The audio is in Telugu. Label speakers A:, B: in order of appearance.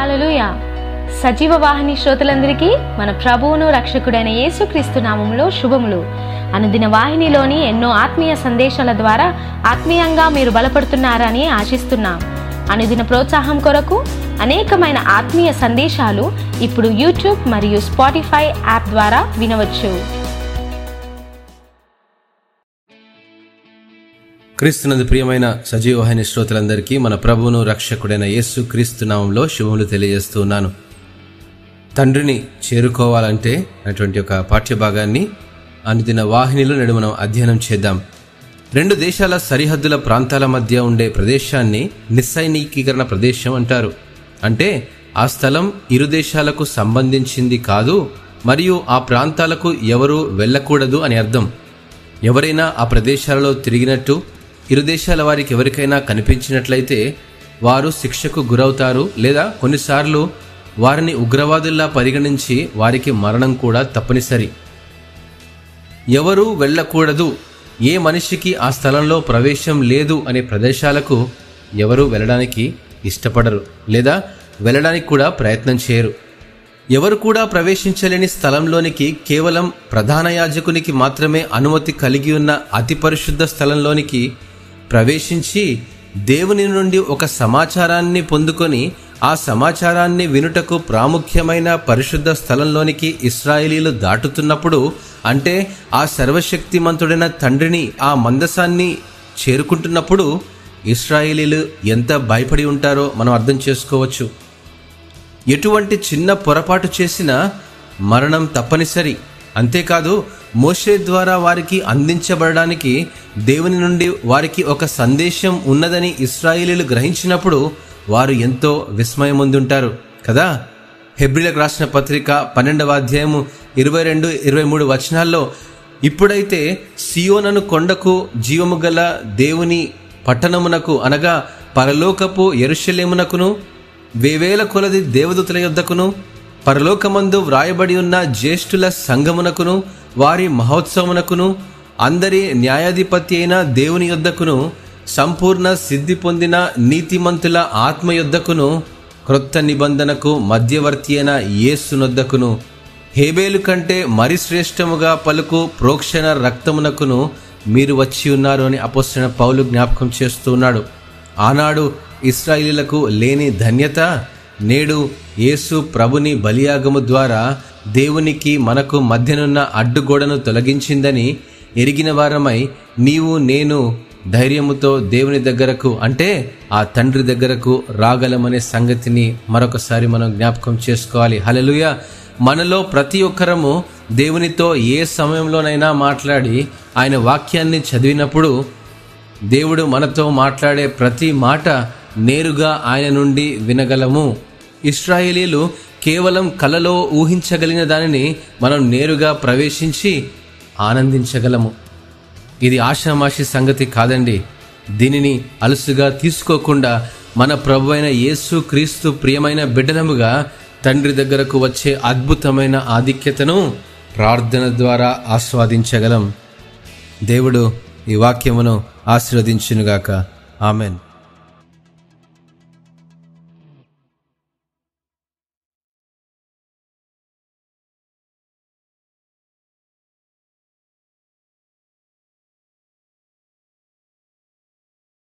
A: హాలలుయా సజీవ వాహిని శ్రోతలందరికీ మన ప్రభువును రక్షకుడైన యేసుక్రీస్తు నామములో శుభములు. అనుదిన వాహినిలోని ఎన్నో ఆత్మీయ సందేశాల ద్వారా ఆత్మీయంగా మీరు బలపడుతున్నారని ఆశిస్తున్నాం. అనుదిన ప్రోత్సాహం కొరకు అనేకమైన ఆత్మీయ సందేశాలు ఇప్పుడు యూట్యూబ్ మరియు స్పాటిఫై యాప్ ద్వారా వినవచ్చు.
B: క్రీస్తునందు ప్రియమైన సజీవవాహిని శ్రోతలందరికీ మన ప్రభువును రక్షకుడైన యేసు క్రీస్తు నామంలో శుభములు తెలియజేస్తూ ఉన్నాను. తండ్రిని చేరుకోవాలంటే అటువంటి ఒక పాఠ్యభాగాన్ని అనుదిన వాహినిలో నేడు మనం అధ్యయనం చేద్దాం. రెండు దేశాల సరిహద్దుల ప్రాంతాల మధ్య ఉండే ప్రదేశాన్ని నిస్సైనికీకరణ ప్రదేశం అంటారు. అంటే ఆ స్థలం ఇరు దేశాలకు సంబంధించింది కాదు మరియు ఆ ప్రాంతాలకు ఎవరు వెళ్ళకూడదు అని అర్థం. ఎవరైనా ఆ ప్రదేశాలలో తిరిగినట్టు ఇరు దేశాల వారికి ఎవరికైనా కనిపించినట్లయితే వారు శిక్షకు గురవుతారు లేదా కొన్నిసార్లు వారిని ఉగ్రవాదుల్లా పరిగణించి వారికి మరణం కూడా తప్పనిసరి. ఎవరూ వెళ్ళకూడదు. ఏ మనిషికి ఆ స్థలంలో ప్రవేశం లేదు అనే ప్రదేశాలకు ఎవరు వెళ్ళడానికి ఇష్టపడరు లేదా వెళ్ళడానికి కూడా ప్రయత్నం చేయరు. ఎవరు కూడా ప్రవేశించలేని స్థలంలోనికి కేవలం ప్రధాన యాజకునికి మాత్రమే అనుమతి కలిగి ఉన్న అతి పరిశుద్ధ స్థలంలోనికి ప్రవేశించి దేవుని నుండి ఒక సమాచారాన్ని పొందుకొని ఆ సమాచారాన్ని వినుటకు ప్రాముఖ్యమైన పరిశుద్ధ స్థలంలోనికి ఇస్రాయేలీలు దాటుతున్నప్పుడు అంటే ఆ సర్వశక్తిమంతుడైన తండ్రిని ఆ మందసాన్ని చేరుకుంటున్నప్పుడు ఇస్రాయేలీలు ఎంత భయపడి ఉంటారో మనం అర్థం చేసుకోవచ్చు. ఎటువంటి చిన్న పొరపాటు చేసినా మరణం తప్పనిసరి. అంతేకాదు మోషే ద్వారా వారికి అందించబడడానికి దేవుని నుండి వారికి ఒక సందేశం ఉన్నదని ఇస్రాయిలీలు గ్రహించినప్పుడు వారు ఎంతో విస్మయముందుంటారు కదా? హెబ్రిలకు రాసిన పత్రిక పన్నెండవ అధ్యాయము ఇరవై రెండు ఇరవై మూడు వచనాల్లో ఇప్పుడైతే సియోనను కొండకు జీవము గల దేవుని పట్టణమునకు అనగా పరలోకపు ఎరుషలేమునకును వేవేల కొలది దేవదూతల యొద్దకును పరలోకమందు వ్రాయబడి ఉన్న జ్యేష్ఠుల సంఘమునకును వారి మహోత్సవమునకును అందరి న్యాయాధిపతి అయిన దేవుని యొద్దకును సంపూర్ణ సిద్ధి పొందిన నీతిమంతుల ఆత్మ యొద్దకును క్రొత్త నిబంధనకు మధ్యవర్తి అయిన యేసునొద్దకును హేబేలు కంటే మరి శ్రేష్టముగా పలుకు ప్రోక్షణ రక్తమునకును మీరు వచ్చి ఉన్నారు అని అపోసిన పౌలు జ్ఞాపకం చేస్తూ ఉన్నాడు. ఆనాడు ఇస్రాయిలీలకు లేని ధన్యత నేడు యేసు ప్రభుని బలియాగము ద్వారా దేవునికి మనకు మధ్యనున్న అడ్డుగోడను తొలగించిందని ఎరిగిన వారమై నీవు నేను ధైర్యముతో దేవుని దగ్గరకు అంటే ఆ తండ్రి దగ్గరకు రాగలమనే సంగతిని మరొకసారి మనం జ్ఞాపకం చేసుకోవాలి. హలలుయ మనలో ప్రతి ఒక్కరము దేవునితో ఏ సమయంలోనైనా మాట్లాడి ఆయన వాక్యాన్ని చదివినప్పుడు దేవుడు మనతో మాట్లాడే ప్రతి మాట నేరుగా ఆయన నుండి వినగలము. ఇస్రాయేలీలు కేవలం కలలో ఊహించగలిగిన దానిని మనం నేరుగా ప్రవేశించి ఆనందించగలము. ఇది ఆషామాషి సంగతి కాదండి. దీనిని అలసుగా తీసుకోకుండా మన ప్రభు అయిన యేసు క్రీస్తు ప్రియమైన బిడ్డలముగా తండ్రి దగ్గరకు వచ్చే అద్భుతమైన ఆధిక్యతను ప్రార్థన ద్వారా ఆస్వాదించగలం. దేవుడు ఈ వాక్యమును ఆశీర్వదించునుగాక. ఆమెన్.